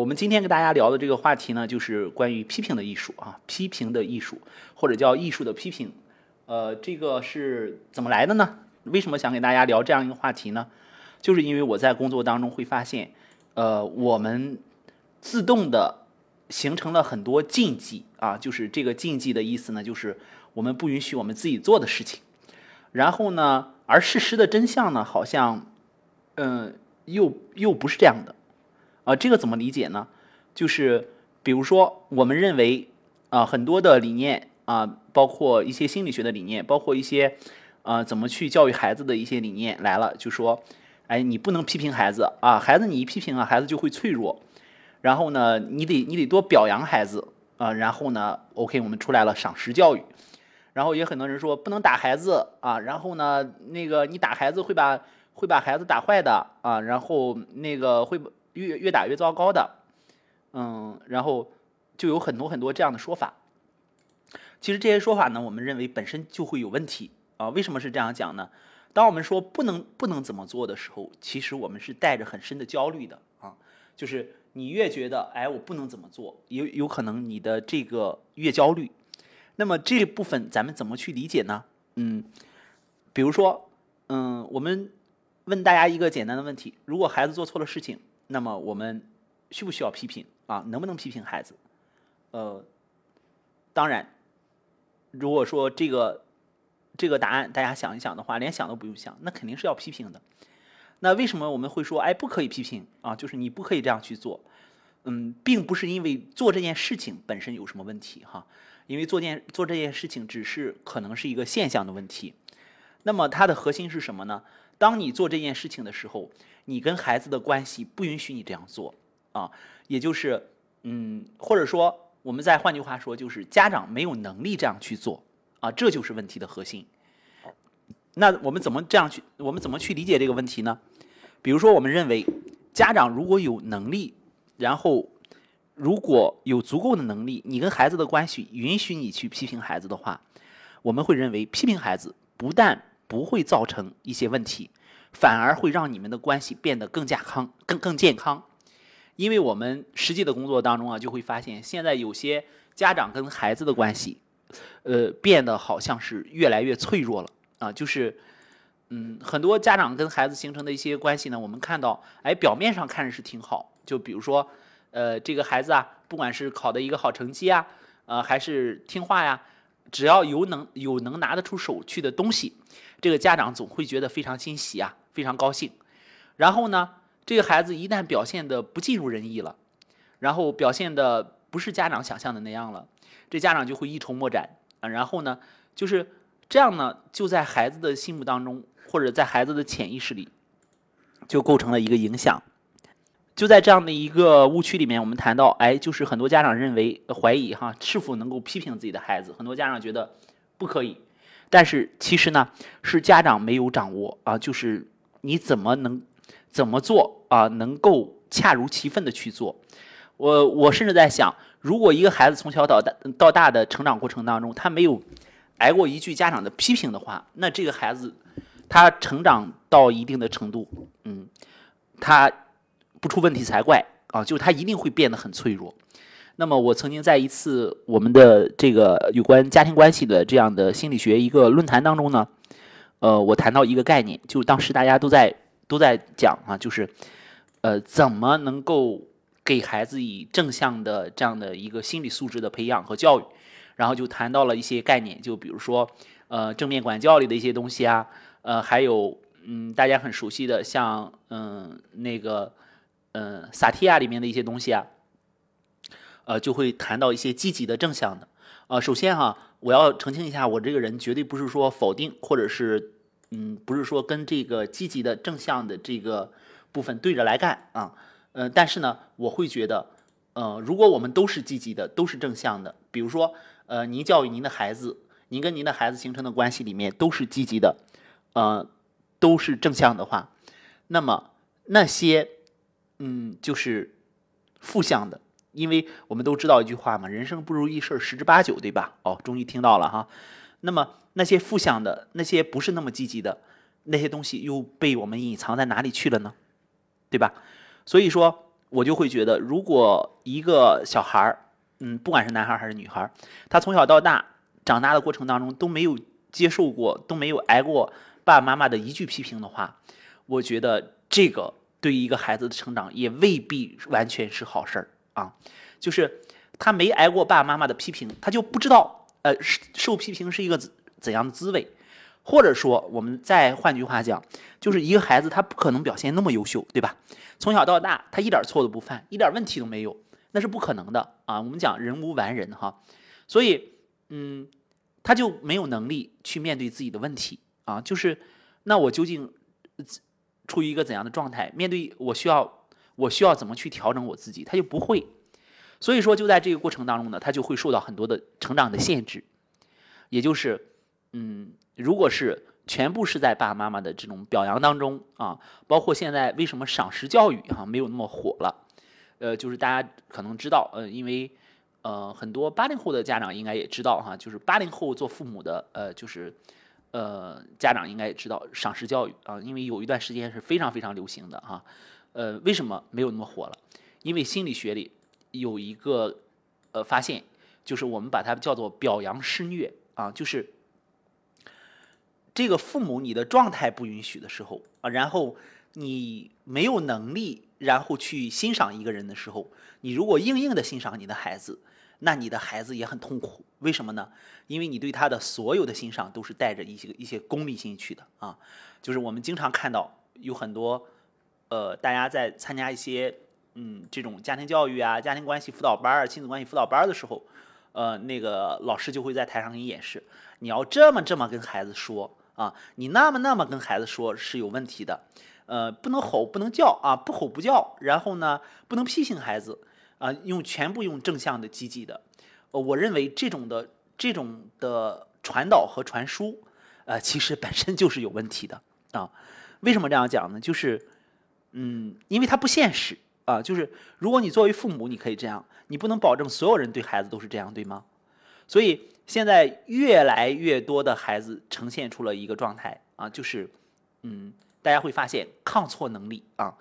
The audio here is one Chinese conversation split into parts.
我们今天跟大家聊的这个话题呢，就是关于批评的艺术啊，批评的艺术，或者叫艺术的批评。呃，这个是怎么来的呢？为什么想给大家聊这样一个话题呢？就是因为我在工作当中会发现，呃，我们自动的形成了很多禁忌啊，就是这个禁忌的意思呢，就是我们不允许我们自己做的事情。然后呢，而事实的真相呢，好像，嗯，又又不是这样的。啊，这个怎么理解呢？就是比如说，我们认为啊，很多的理念啊，包括一些心理学的理念，包括一些啊，怎么去教育孩子的一些理念来了，就说，哎，你不能批评孩子啊，孩子你一批评啊，孩子就会脆弱。然后呢，你得你得多表扬孩子啊。然后呢，OK，我们出来了赏识教育。然后也很多人说不能打孩子啊。然后呢，那个你打孩子会把会把孩子打坏的啊。然后那个会。越越打越糟糕的，嗯，然后就有很多很多这样的说法。其实这些说法呢，我们认为本身就会有问题啊。为什么是这样讲呢？当我们说不能不能怎么做的时候，其实我们是带着很深的焦虑的啊。就是你越觉得哎我不能怎么做，有有可能你的这个越焦虑。那么这部分咱们怎么去理解呢？嗯，比如说，嗯，我们问大家一个简单的问题：如果孩子做错了事情。那么我们需不需要批评啊？能不能批评孩子？呃，当然，如果说这个这个答案大家想一想的话，连想都不用想，那肯定是要批评的。那为什么我们会说哎不可以批评啊？就是你不可以这样去做。嗯，并不是因为做这件事情本身有什么问题哈，因为做件做这件事情只是可能是一个现象的问题。那么它的核心是什么呢？当你做这件事情的时候。你跟孩子的关系不允许你这样做啊，也就是，嗯，或者说，我们再换句话说，就是家长没有能力这样去做啊，这就是问题的核心。那我们怎么这样去？我们怎么去理解这个问题呢？比如说，我们认为家长如果有能力，然后如果有足够的能力，你跟孩子的关系允许你去批评孩子的话，我们会认为批评孩子不但不会造成一些问题。反而会让你们的关系变得更加康、更更健康，因为我们实际的工作当中啊，就会发现现在有些家长跟孩子的关系，呃，变得好像是越来越脆弱了啊。就是，嗯，很多家长跟孩子形成的一些关系呢，我们看到，哎，表面上看着是挺好，就比如说，呃，这个孩子啊，不管是考的一个好成绩啊，呃，还是听话呀，只要有能有能拿得出手去的东西，这个家长总会觉得非常欣喜啊。非常高兴，然后呢，这个孩子一旦表现的不尽如人意了，然后表现的不是家长想象的那样了，这家长就会一筹莫展啊。然后呢，就是这样呢，就在孩子的心目当中，或者在孩子的潜意识里，就构成了一个影响。就在这样的一个误区里面，我们谈到，哎，就是很多家长认为怀疑哈，是否能够批评自己的孩子？很多家长觉得不可以，但是其实呢，是家长没有掌握啊，就是。你怎么能怎么做啊？能够恰如其分的去做。我我甚至在想，如果一个孩子从小到大到大的成长过程当中，他没有挨过一句家长的批评的话，那这个孩子他成长到一定的程度，嗯，他不出问题才怪啊！就他一定会变得很脆弱。那么我曾经在一次我们的这个有关家庭关系的这样的心理学一个论坛当中呢。呃，我谈到一个概念，就当时大家都在都在讲啊，就是，呃，怎么能够给孩子以正向的这样的一个心理素质的培养和教育，然后就谈到了一些概念，就比如说，呃，正面管教里的一些东西啊，呃，还有嗯，大家很熟悉的像嗯那个嗯萨提亚里面的一些东西啊，呃，就会谈到一些积极的正向的。呃，首先哈，我要澄清一下，我这个人绝对不是说否定，或者是，嗯，不是说跟这个积极的正向的这个部分对着来干啊，呃，但是呢，我会觉得，呃，如果我们都是积极的，都是正向的，比如说，呃，您教育您的孩子，您跟您的孩子形成的关系里面都是积极的，呃，都是正向的话，那么那些，嗯，就是负向的。因为我们都知道一句话嘛，人生不如意事十之八九，对吧？哦，终于听到了哈。那么那些负向的、那些不是那么积极的那些东西，又被我们隐藏在哪里去了呢？对吧？所以说，我就会觉得，如果一个小孩儿，嗯，不管是男孩还是女孩，他从小到大长大的过程当中都没有接受过，都没有挨过爸爸妈妈的一句批评的话，我觉得这个对于一个孩子的成长也未必完全是好事儿啊。就是他没挨过爸爸妈妈的批评，他就不知道，呃，受批评是一个怎怎样的滋味。或者说，我们再换句话讲，就是一个孩子他不可能表现那么优秀，对吧？从小到大他一点错都不犯，一点问题都没有，那是不可能的啊。我们讲人无完人哈，所以，嗯，他就没有能力去面对自己的问题啊。就是那我究竟处于一个怎样的状态？面对我需要我需要怎么去调整我自己？他就不会。所以说，就在这个过程当中呢，他就会受到很多的成长的限制，也就是，嗯，如果是全部是在爸爸妈妈的这种表扬当中啊，包括现在为什么赏识教育哈没有那么火了，呃，就是大家可能知道，呃，因为呃很多八零后的家长应该也知道哈，就是八零后做父母的，呃，就是呃家长应该也知道赏识教育啊，因为有一段时间是非常非常流行的哈，呃，为什么没有那么火了？因为心理学里。有一个呃发现，就是我们把它叫做表扬施虐啊，就是这个父母你的状态不允许的时候啊，然后你没有能力，然后去欣赏一个人的时候，你如果硬硬的欣赏你的孩子，那你的孩子也很痛苦。为什么呢？因为你对他的所有的欣赏都是带着一些一些功利心去的啊，就是我们经常看到有很多呃大家在参加一些。嗯，这种家庭教育啊、家庭关系辅导班儿、亲子关系辅导班的时候，呃，那个老师就会在台上给你演示，你要这么这么跟孩子说啊，你那么那么跟孩子说是有问题的，呃，不能吼，不能叫啊，不吼不叫，然后呢，不能批评孩子啊，用全部用正向的、积极的。我认为这种的这种的传导和传输，呃，其实本身就是有问题的啊。为什么这样讲呢？就是，嗯，因为它不现实。啊，就是如果你作为父母，你可以这样，你不能保证所有人对孩子都是这样，对吗？所以现在越来越多的孩子呈现出了一个状态啊，就是，嗯，大家会发现抗挫能力啊，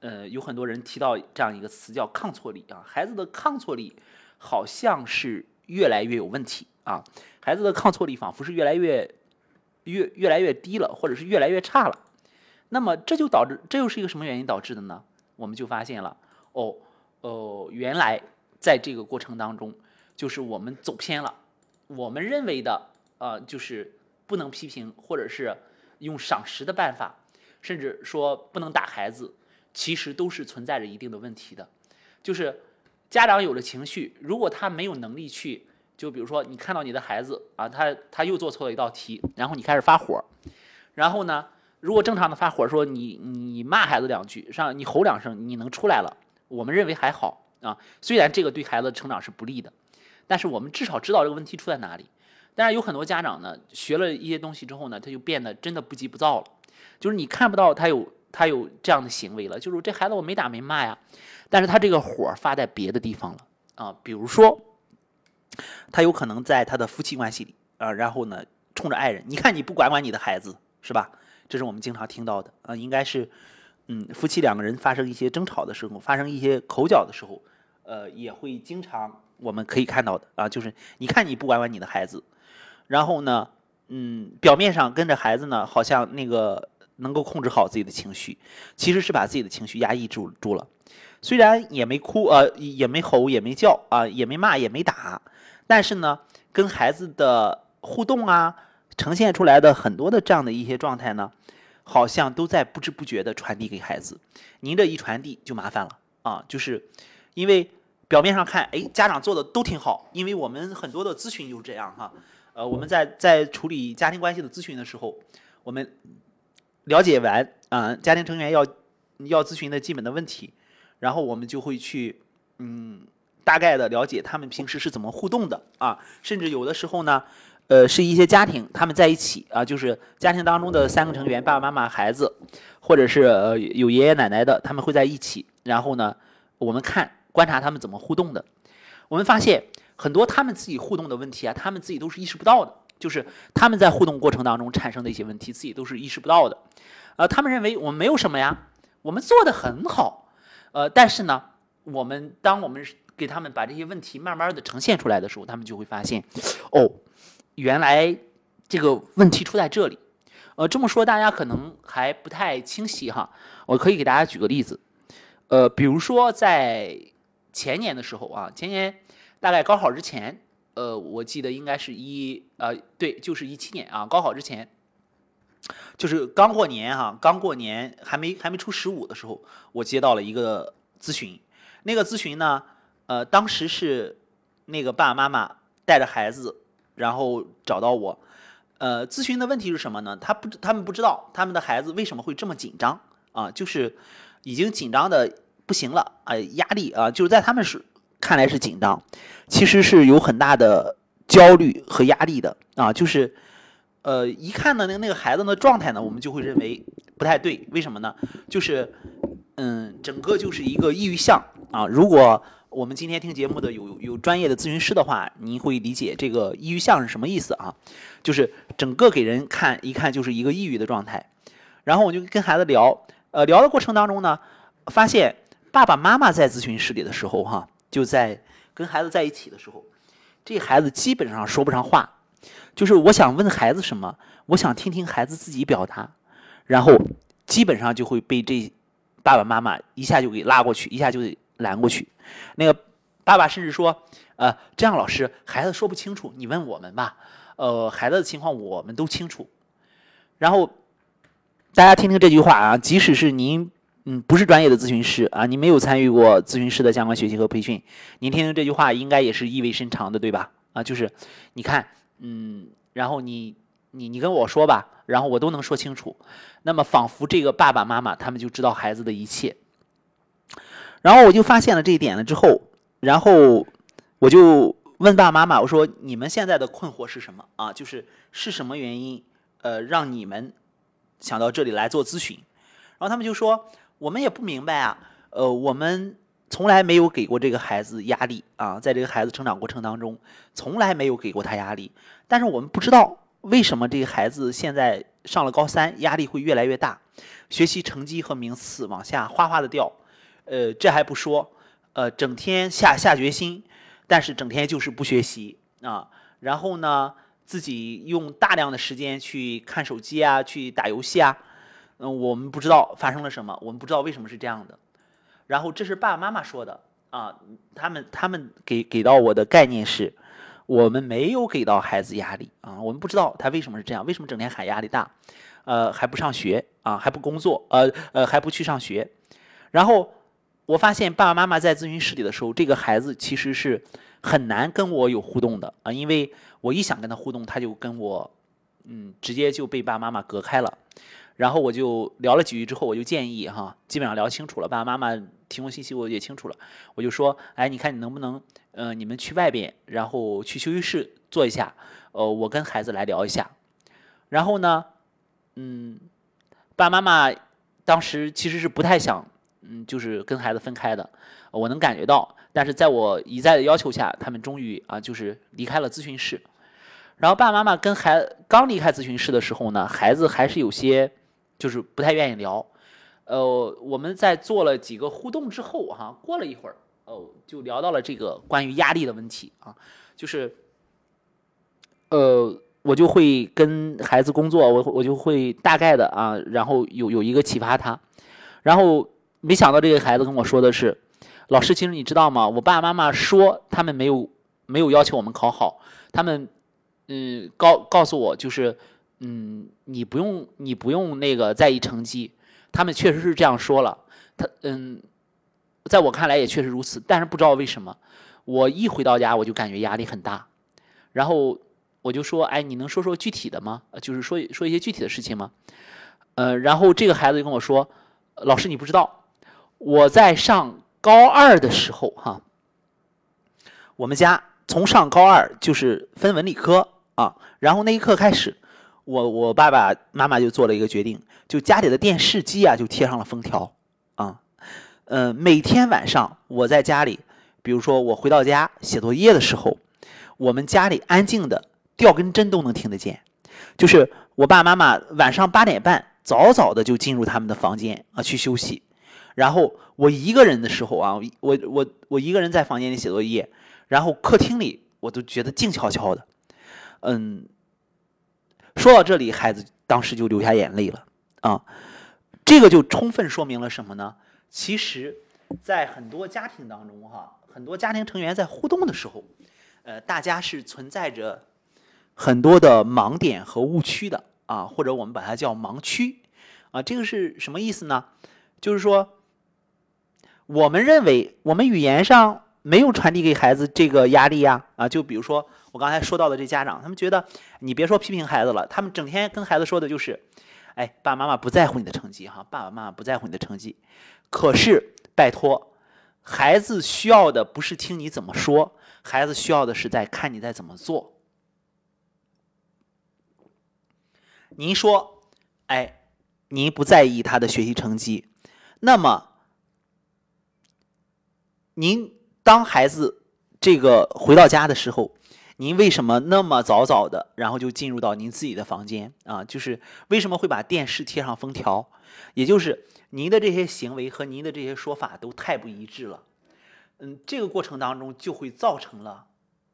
呃，有很多人提到这样一个词叫抗挫力啊，孩子的抗挫力好像是越来越有问题啊，孩子的抗挫力仿佛是越来越越越来越低了，或者是越来越差了。那么这就导致，这又是一个什么原因导致的呢？我们就发现了，哦，哦，原来在这个过程当中，就是我们走偏了。我们认为的，呃，就是不能批评，或者是用赏识的办法，甚至说不能打孩子，其实都是存在着一定的问题的。就是家长有了情绪，如果他没有能力去，就比如说你看到你的孩子啊，他他又做错了一道题，然后你开始发火，然后呢？如果正常的发火，说你你骂孩子两句，上你吼两声，你能出来了，我们认为还好啊。虽然这个对孩子成长是不利的，但是我们至少知道这个问题出在哪里。但是有很多家长呢，学了一些东西之后呢，他就变得真的不急不躁了，就是你看不到他有他有这样的行为了，就是这孩子我没打没骂呀，但是他这个火发在别的地方了啊，比如说他有可能在他的夫妻关系里啊，然后呢冲着爱人，你看你不管管你的孩子是吧？这是我们经常听到的啊，应该是，嗯，夫妻两个人发生一些争吵的时候，发生一些口角的时候，呃，也会经常我们可以看到的啊，就是你看你不管管你的孩子，然后呢，嗯，表面上跟着孩子呢，好像那个能够控制好自己的情绪，其实是把自己的情绪压抑住住了，虽然也没哭，呃，也没吼，也没叫啊，也没骂，也没打，但是呢，跟孩子的互动啊。呈现出来的很多的这样的一些状态呢，好像都在不知不觉的传递给孩子。您这一传递就麻烦了啊，就是因为表面上看，哎，家长做的都挺好。因为我们很多的咨询就是这样哈，呃，我们在在处理家庭关系的咨询的时候，我们了解完啊家庭成员要要咨询的基本的问题，然后我们就会去嗯大概的了解他们平时是怎么互动的啊，甚至有的时候呢。呃，是一些家庭他们在一起啊，就是家庭当中的三个成员，爸爸妈妈、孩子，或者是呃有爷爷奶奶的，他们会在一起。然后呢，我们看观察他们怎么互动的。我们发现很多他们自己互动的问题啊，他们自己都是意识不到的，就是他们在互动过程当中产生的一些问题，自己都是意识不到的。呃，他们认为我们没有什么呀，我们做的很好。呃，但是呢，我们当我们给他们把这些问题慢慢的呈现出来的时候，他们就会发现，哦，原来这个问题出在这里。呃，这么说大家可能还不太清晰哈。我可以给大家举个例子，呃，比如说在前年的时候啊，前年大概高考之前，呃，我记得应该是一呃，对，就是一七年啊，高考之前，就是刚过年哈，刚过年还没还没出十五的时候，我接到了一个咨询，那个咨询呢，呃，当时是那个爸爸妈妈带着孩子，然后找到我。呃，咨询的问题是什么呢？他不，他们不知道他们的孩子为什么会这么紧张啊，就是已经紧张的不行了啊，压力啊，就是在他们是看来是紧张，其实是有很大的焦虑和压力的啊，就是呃，一看呢那那个孩子的状态呢，我们就会认为不太对，为什么呢？就是嗯，整个就是一个抑郁象啊，如果。我们今天听节目的有有专业的咨询师的话，您会理解这个抑郁像是什么意思啊？就是整个给人看一看就是一个抑郁的状态。然后我就跟孩子聊，呃，聊的过程当中呢，发现爸爸妈妈在咨询室里的时候，哈，就在跟孩子在一起的时候，这孩子基本上说不上话。就是我想问孩子什么，我想听听孩子自己表达，然后基本上就会被这爸爸妈妈一下就给拉过去，一下就给拦过去。那个爸爸甚至说：“呃，这样老师，孩子说不清楚，你问我们吧。呃，孩子的情况我们都清楚。然后大家听听这句话啊，即使是您嗯不是专业的咨询师啊，您没有参与过咨询师的相关学习和培训，您听听这句话应该也是意味深长的，对吧？啊，就是你看，嗯，然后你你你跟我说吧，然后我都能说清楚。那么仿佛这个爸爸妈妈他们就知道孩子的一切。”然后我就发现了这一点了之后，然后我就问爸爸妈妈，我说你们现在的困惑是什么啊？就是是什么原因，呃，让你们想到这里来做咨询？然后他们就说，我们也不明白啊，呃，我们从来没有给过这个孩子压力啊，在这个孩子成长过程当中，从来没有给过他压力，但是我们不知道为什么这个孩子现在上了高三，压力会越来越大，学习成绩和名次往下哗哗的掉。呃，这还不说，呃，整天下下决心，但是整天就是不学习啊。然后呢，自己用大量的时间去看手机啊，去打游戏啊。嗯，我们不知道发生了什么，我们不知道为什么是这样的。然后这是爸爸妈妈说的啊，他们他们给给到我的概念是，我们没有给到孩子压力啊，我们不知道他为什么是这样，为什么整天喊压力大，呃，还不上学啊，还不工作，呃呃，还不去上学，然后。我发现爸爸妈妈在咨询室里的时候，这个孩子其实是很难跟我有互动的啊，因为我一想跟他互动，他就跟我，嗯，直接就被爸爸妈妈隔开了。然后我就聊了几句之后，我就建议哈，基本上聊清楚了，爸爸妈妈提供信息我也清楚了，我就说，哎，你看你能不能，呃，你们去外边，然后去休息室坐一下，呃，我跟孩子来聊一下。然后呢，嗯，爸爸妈妈当时其实是不太想。嗯，就是跟孩子分开的，我能感觉到。但是在我一再的要求下，他们终于啊，就是离开了咨询室。然后爸爸妈妈跟孩刚离开咨询室的时候呢，孩子还是有些就是不太愿意聊。呃，我们在做了几个互动之后，哈，过了一会儿，哦，就聊到了这个关于压力的问题啊，就是，呃，我就会跟孩子工作，我我就会大概的啊，然后有有一个启发他，然后。没想到这个孩子跟我说的是，老师，其实你知道吗？我爸爸妈妈说他们没有没有要求我们考好，他们嗯告告诉我就是，嗯你不用你不用那个在意成绩，他们确实是这样说了。他嗯，在我看来也确实如此，但是不知道为什么，我一回到家我就感觉压力很大，然后我就说，哎，你能说说具体的吗？就是说说一些具体的事情吗？呃，然后这个孩子就跟我说，老师你不知道。我在上高二的时候，哈，我们家从上高二就是分文理科啊，然后那一刻开始，我我爸爸妈妈就做了一个决定，就家里的电视机啊就贴上了封条啊，呃，每天晚上我在家里，比如说我回到家写作业的时候，我们家里安静的掉根针都能听得见，就是我爸爸妈妈晚上八点半早早的就进入他们的房间啊去休息。然后我一个人的时候啊，我我我一个人在房间里写作业，然后客厅里我都觉得静悄悄的。嗯，说到这里，孩子当时就流下眼泪了啊。这个就充分说明了什么呢？其实，在很多家庭当中，哈，很多家庭成员在互动的时候，呃，大家是存在着很多的盲点和误区的啊，或者我们把它叫盲区啊。这个是什么意思呢？就是说，我们认为我们语言上没有传递给孩子这个压力呀啊。就比如说我刚才说到的这家长，他们觉得你别说批评孩子了，他们整天跟孩子说的就是。哎，爸爸妈妈不在乎你的成绩哈，爸爸妈妈不在乎你的成绩。可是，拜托，孩子需要的不是听你怎么说，孩子需要的是在看你在怎么做。您说，哎，您不在意他的学习成绩，那么，您当孩子这个回到家的时候。您为什么那么早早的，然后就进入到您自己的房间啊？就是为什么会把电视贴上封条？也就是您的这些行为和您的这些说法都太不一致了。嗯，这个过程当中就会造成了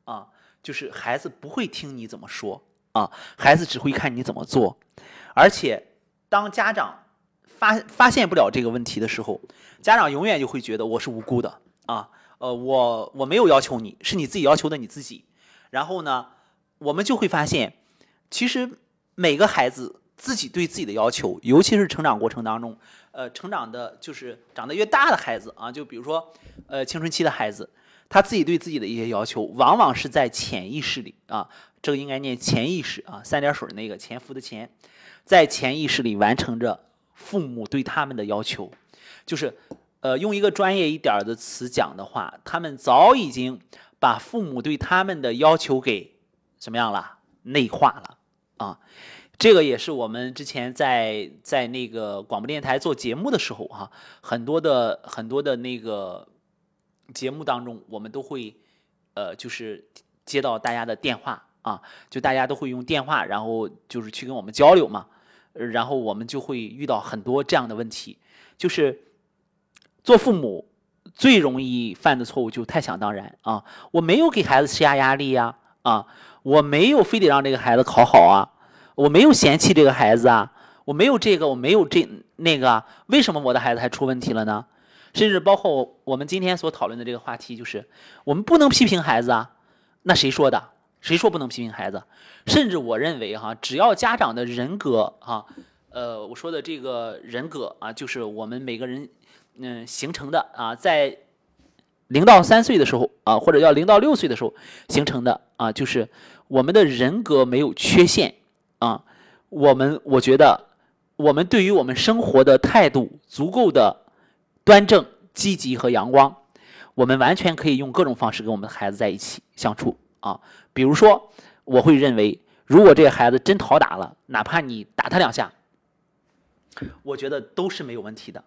啊，就是孩子不会听你怎么说啊，孩子只会看你怎么做。而且当家长发发现不了这个问题的时候，家长永远就会觉得我是无辜的啊。呃，我我没有要求你，是你自己要求的你自己。然后呢，我们就会发现，其实每个孩子自己对自己的要求，尤其是成长过程当中，呃，成长的就是长得越大的孩子啊，就比如说，呃，青春期的孩子，他自己对自己的一些要求，往往是在潜意识里啊，这个应该念潜意识啊，三点水那个潜伏的潜，在潜意识里完成着父母对他们的要求，就是，呃，用一个专业一点的词讲的话，他们早已经。把父母对他们的要求给怎么样了？内化了啊！这个也是我们之前在在那个广播电台做节目的时候哈，很多的很多的那个节目当中，我们都会呃，就是接到大家的电话啊，就大家都会用电话，然后就是去跟我们交流嘛，然后我们就会遇到很多这样的问题，就是做父母。最容易犯的错误就太想当然啊！我没有给孩子施加压力呀，啊，我没有非得让这个孩子考好啊，我没有嫌弃这个孩子啊，我没有这个，我没有这那个，为什么我的孩子还出问题了呢？甚至包括我们今天所讨论的这个话题，就是我们不能批评孩子啊。那谁说的？谁说不能批评孩子？甚至我认为哈，只要家长的人格哈，呃，我说的这个人格啊，就是我们每个人。嗯，形成的啊，在零到三岁的时候啊，或者叫零到六岁的时候形成的啊，就是我们的人格没有缺陷啊。我们我觉得，我们对于我们生活的态度足够的端正、积极和阳光，我们完全可以用各种方式跟我们的孩子在一起相处啊。比如说，我会认为，如果这个孩子真讨打了，哪怕你打他两下，我觉得都是没有问题的。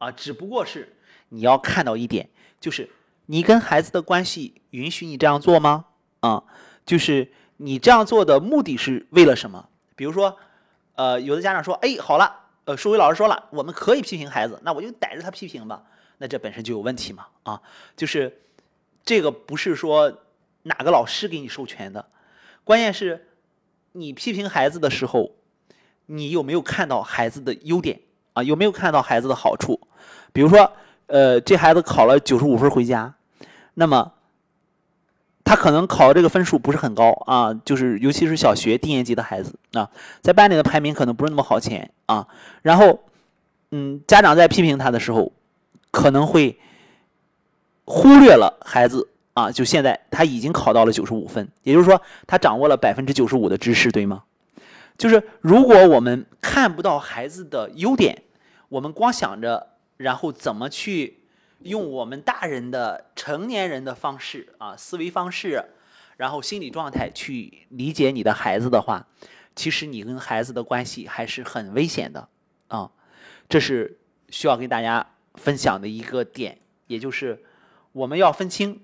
啊，只不过是你要看到一点，就是你跟孩子的关系允许你这样做吗？啊，就是你这样做的目的是为了什么？比如说，呃，有的家长说，哎，好了，呃，数学老师说了，我们可以批评孩子，那我就逮着他批评吧。那这本身就有问题嘛？啊，就是这个不是说哪个老师给你授权的，关键是你批评孩子的时候，你有没有看到孩子的优点啊？有没有看到孩子的好处？比如说，呃，这孩子考了九十五分回家，那么他可能考这个分数不是很高啊，就是尤其是小学低年级的孩子啊，在班里的排名可能不是那么好前啊。然后，嗯，家长在批评他的时候，可能会忽略了孩子啊，就现在他已经考到了九十五分，也就是说他掌握了百分之九十五的知识，对吗？就是如果我们看不到孩子的优点，我们光想着。然后怎么去用我们大人的成年人的方式啊思维方式，然后心理状态去理解你的孩子的话，其实你跟孩子的关系还是很危险的啊。这是需要跟大家分享的一个点，也就是我们要分清，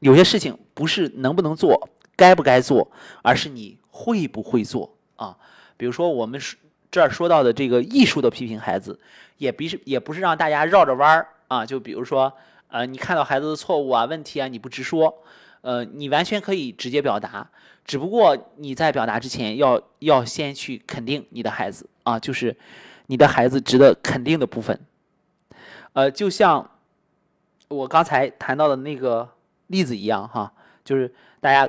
有些事情不是能不能做、该不该做，而是你会不会做啊。比如说我们这儿说到的这个艺术的批评孩子。也不是也不是让大家绕着弯儿啊，就比如说，呃，你看到孩子的错误啊、问题啊，你不直说，呃，你完全可以直接表达，只不过你在表达之前要要先去肯定你的孩子啊，就是你的孩子值得肯定的部分，呃，就像我刚才谈到的那个例子一样哈，就是大家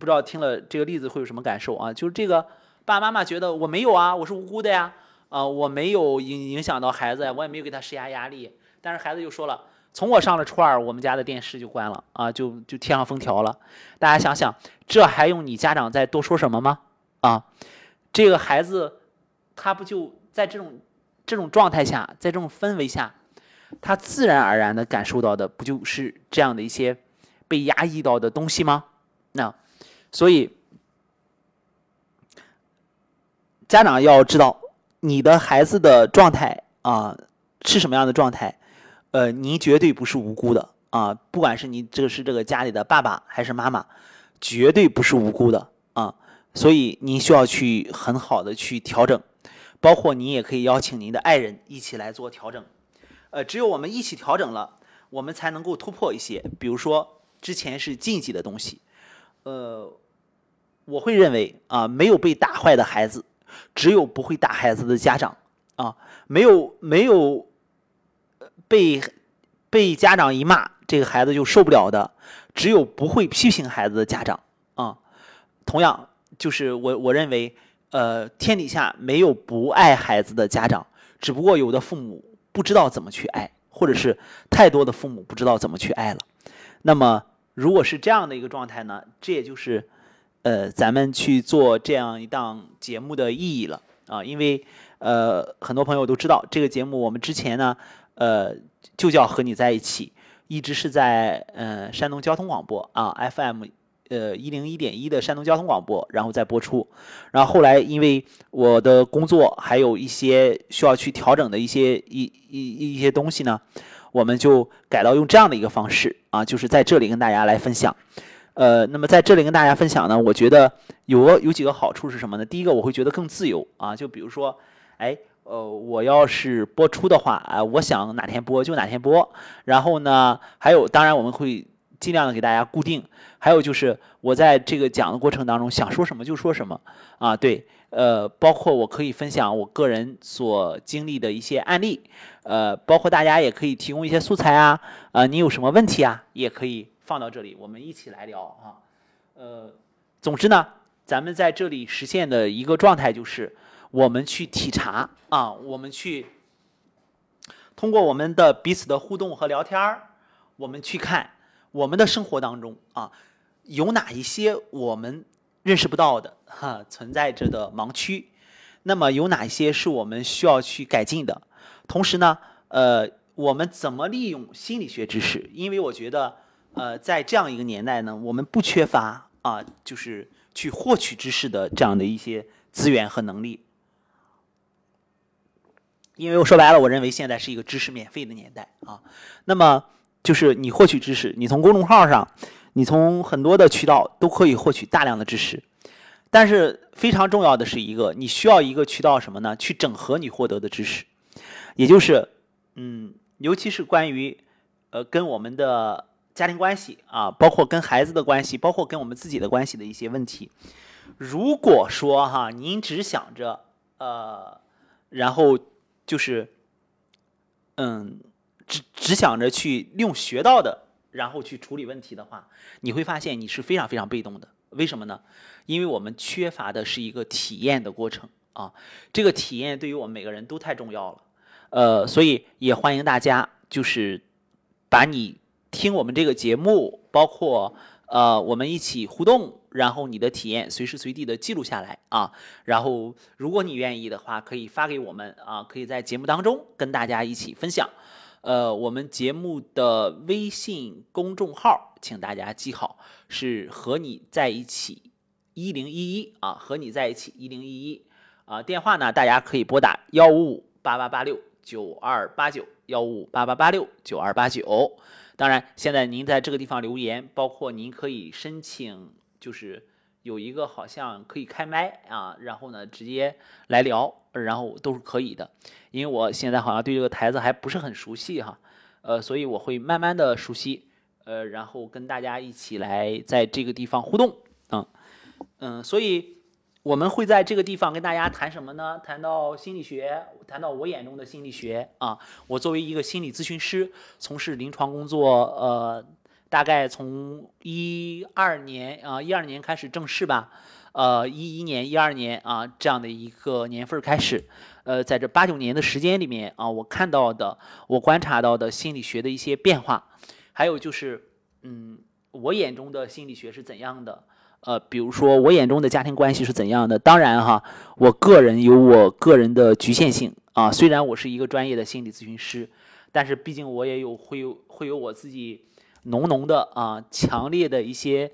不知道听了这个例子会有什么感受啊？就是这个爸爸妈妈觉得我没有啊，我是无辜的呀。啊，我没有影影响到孩子，我也没有给他施加压力，但是孩子就说了，从我上了初二，我们家的电视就关了啊，就就贴上封条了。大家想想，这还用你家长再多说什么吗？啊，这个孩子他不就在这种这种状态下，在这种氛围下，他自然而然的感受到的不就是这样的一些被压抑到的东西吗？那所以家长要知道。你的孩子的状态啊是什么样的状态？呃，您绝对不是无辜的啊！不管是你这个是这个家里的爸爸还是妈妈，绝对不是无辜的啊！所以您需要去很好的去调整，包括您也可以邀请您的爱人一起来做调整。呃，只有我们一起调整了，我们才能够突破一些，比如说之前是禁忌的东西。呃，我会认为啊，没有被打坏的孩子。只有不会打孩子的家长啊，没有没有被被家长一骂，这个孩子就受不了的。只有不会批评孩子的家长啊。同样，就是我我认为，呃，天底下没有不爱孩子的家长，只不过有的父母不知道怎么去爱，或者是太多的父母不知道怎么去爱了。那么，如果是这样的一个状态呢？这也就是。呃，咱们去做这样一档节目的意义了啊，因为呃，很多朋友都知道这个节目，我们之前呢，呃，就叫和你在一起，一直是在呃山东交通广播啊 FM 呃一零一点一的山东交通广播，然后再播出，然后后来因为我的工作还有一些需要去调整的一些一一一些东西呢，我们就改到用这样的一个方式啊，就是在这里跟大家来分享。呃，那么在这里跟大家分享呢，我觉得有有几个好处是什么呢？第一个，我会觉得更自由啊，就比如说，哎，呃，我要是播出的话啊，我想哪天播就哪天播。然后呢，还有，当然我们会尽量的给大家固定。还有就是我在这个讲的过程当中，想说什么就说什么啊，对，呃，包括我可以分享我个人所经历的一些案例，呃，包括大家也可以提供一些素材啊，啊，你有什么问题啊，也可以。放到这里，我们一起来聊啊。呃，总之呢，咱们在这里实现的一个状态就是，我们去体察啊，我们去通过我们的彼此的互动和聊天儿，我们去看我们的生活当中啊，有哪一些我们认识不到的哈存在着的盲区，那么有哪一些是我们需要去改进的？同时呢，呃，我们怎么利用心理学知识？因为我觉得。呃，在这样一个年代呢，我们不缺乏啊，就是去获取知识的这样的一些资源和能力。因为我说白了，我认为现在是一个知识免费的年代啊。那么，就是你获取知识，你从公众号上，你从很多的渠道都可以获取大量的知识。但是非常重要的是一个，你需要一个渠道什么呢？去整合你获得的知识，也就是，嗯，尤其是关于呃跟我们的。家庭关系啊，包括跟孩子的关系，包括跟我们自己的关系的一些问题。如果说哈，您只想着呃，然后就是嗯，只只想着去利用学到的，然后去处理问题的话，你会发现你是非常非常被动的。为什么呢？因为我们缺乏的是一个体验的过程啊。这个体验对于我们每个人都太重要了。呃，所以也欢迎大家就是把你。听我们这个节目，包括呃，我们一起互动，然后你的体验随时随地的记录下来啊。然后，如果你愿意的话，可以发给我们啊，可以在节目当中跟大家一起分享。呃，我们节目的微信公众号，请大家记好，是和你在一起一零一一啊，和你在一起一零一一啊。电话呢，大家可以拨打幺五五八八八六九二八九幺五八八八六九二八九。当然，现在您在这个地方留言，包括您可以申请，就是有一个好像可以开麦啊，然后呢直接来聊，然后都是可以的。因为我现在好像对这个台子还不是很熟悉哈，呃，所以我会慢慢的熟悉，呃，然后跟大家一起来在这个地方互动啊，嗯，所以我们会在这个地方跟大家谈什么呢？谈到心理学，谈到我眼中的心理学啊。我作为一个心理咨询师，从事临床工作，呃。大概从一二年啊，一二年开始正式吧，呃，一一年、一二年啊这样的一个年份开始，呃，在这八九年的时间里面啊，我看到的、我观察到的心理学的一些变化，还有就是，嗯，我眼中的心理学是怎样的？呃，比如说我眼中的家庭关系是怎样的？当然哈，我个人有我个人的局限性啊，虽然我是一个专业的心理咨询师，但是毕竟我也有会有会有我自己。浓浓的啊，强烈的一些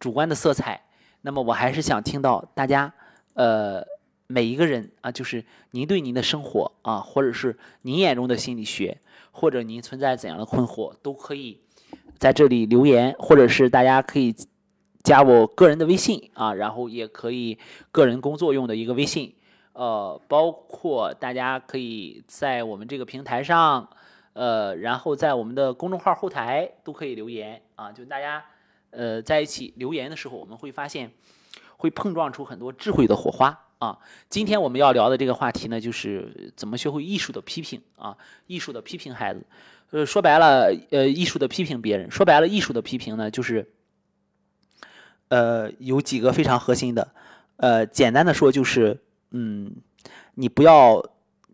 主观的色彩。那么我还是想听到大家，呃，每一个人啊，就是您对您的生活啊，或者是您眼中的心理学，或者您存在怎样的困惑，都可以在这里留言，或者是大家可以加我个人的微信啊，然后也可以个人工作用的一个微信，呃，包括大家可以在我们这个平台上。呃，然后在我们的公众号后台都可以留言啊，就大家呃在一起留言的时候，我们会发现会碰撞出很多智慧的火花啊。今天我们要聊的这个话题呢，就是怎么学会艺术的批评啊，艺术的批评孩子。呃，说白了，呃，艺术的批评别人，说白了，艺术的批评呢，就是呃有几个非常核心的，呃，简单的说就是，嗯，你不要。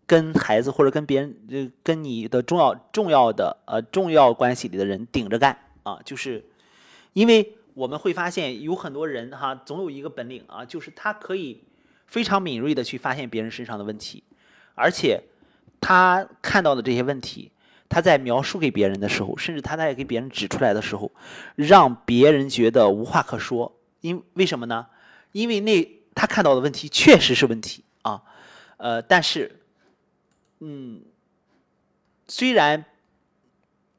跟孩子或者跟别人，跟你的重要重要的呃重要关系里的人顶着干啊，就是因为我们会发现有很多人哈，总有一个本领啊，就是他可以非常敏锐的去发现别人身上的问题，而且他看到的这些问题，他在描述给别人的时候，甚至他在给别人指出来的时候，让别人觉得无话可说，因为什么呢？因为那他看到的问题确实是问题啊，呃，但是。嗯，虽然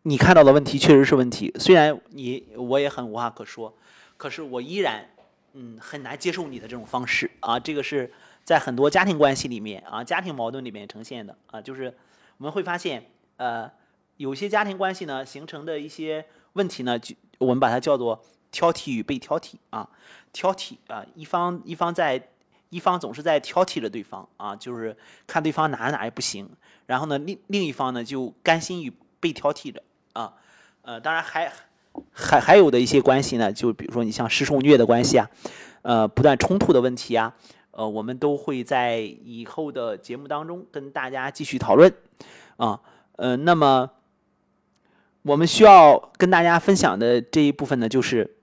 你看到的问题确实是问题，虽然你我也很无话可说，可是我依然嗯很难接受你的这种方式啊。这个是在很多家庭关系里面啊，家庭矛盾里面呈现的啊，就是我们会发现呃，有些家庭关系呢形成的一些问题呢，就我们把它叫做挑剔与被挑剔啊，挑剔啊，一方一方在。一方总是在挑剔着对方啊，就是看对方哪哪也不行，然后呢，另另一方呢就甘心于被挑剔着啊，呃，当然还还还有的一些关系呢，就比如说你像师受虐的关系啊，呃，不断冲突的问题啊，呃，我们都会在以后的节目当中跟大家继续讨论啊，呃，那么我们需要跟大家分享的这一部分呢，就是。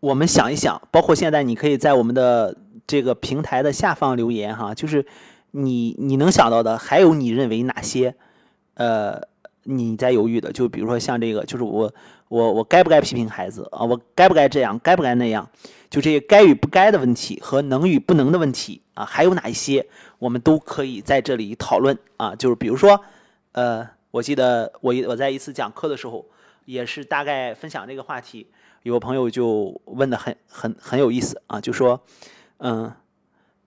我们想一想，包括现在，你可以在我们的这个平台的下方留言哈，就是你你能想到的，还有你认为哪些，呃，你在犹豫的？就比如说像这个，就是我我我该不该批评孩子啊？我该不该这样？该不该那样？就这些该与不该的问题和能与不能的问题啊，还有哪一些，我们都可以在这里讨论啊。就是比如说，呃，我记得我一我在一次讲课的时候，也是大概分享这个话题。有朋友就问的很很很有意思啊，就说，嗯，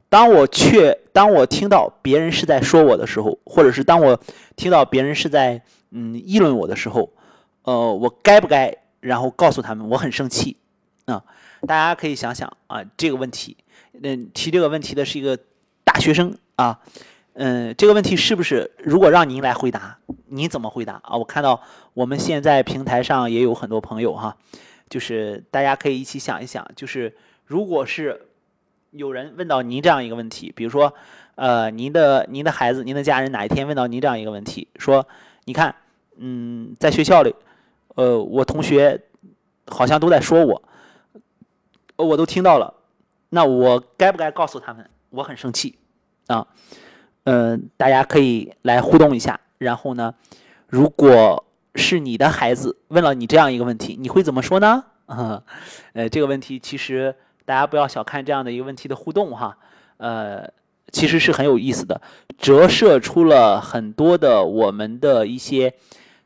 当我却当我听到别人是在说我的时候，或者是当我听到别人是在嗯议论我的时候，呃，我该不该然后告诉他们我很生气啊？大家可以想想啊这个问题，嗯，提这个问题的是一个大学生啊，嗯，这个问题是不是如果让您来回答，您怎么回答啊？我看到我们现在平台上也有很多朋友哈。就是大家可以一起想一想，就是如果是有人问到您这样一个问题，比如说，呃，您的您的孩子、您的家人哪一天问到您这样一个问题，说，你看，嗯，在学校里，呃，我同学好像都在说我，我都听到了，那我该不该告诉他们我很生气啊？嗯，大家可以来互动一下，然后呢，如果。是你的孩子问了你这样一个问题，你会怎么说呢？啊，呃，这个问题其实大家不要小看这样的一个问题的互动哈，呃，其实是很有意思的，折射出了很多的我们的一些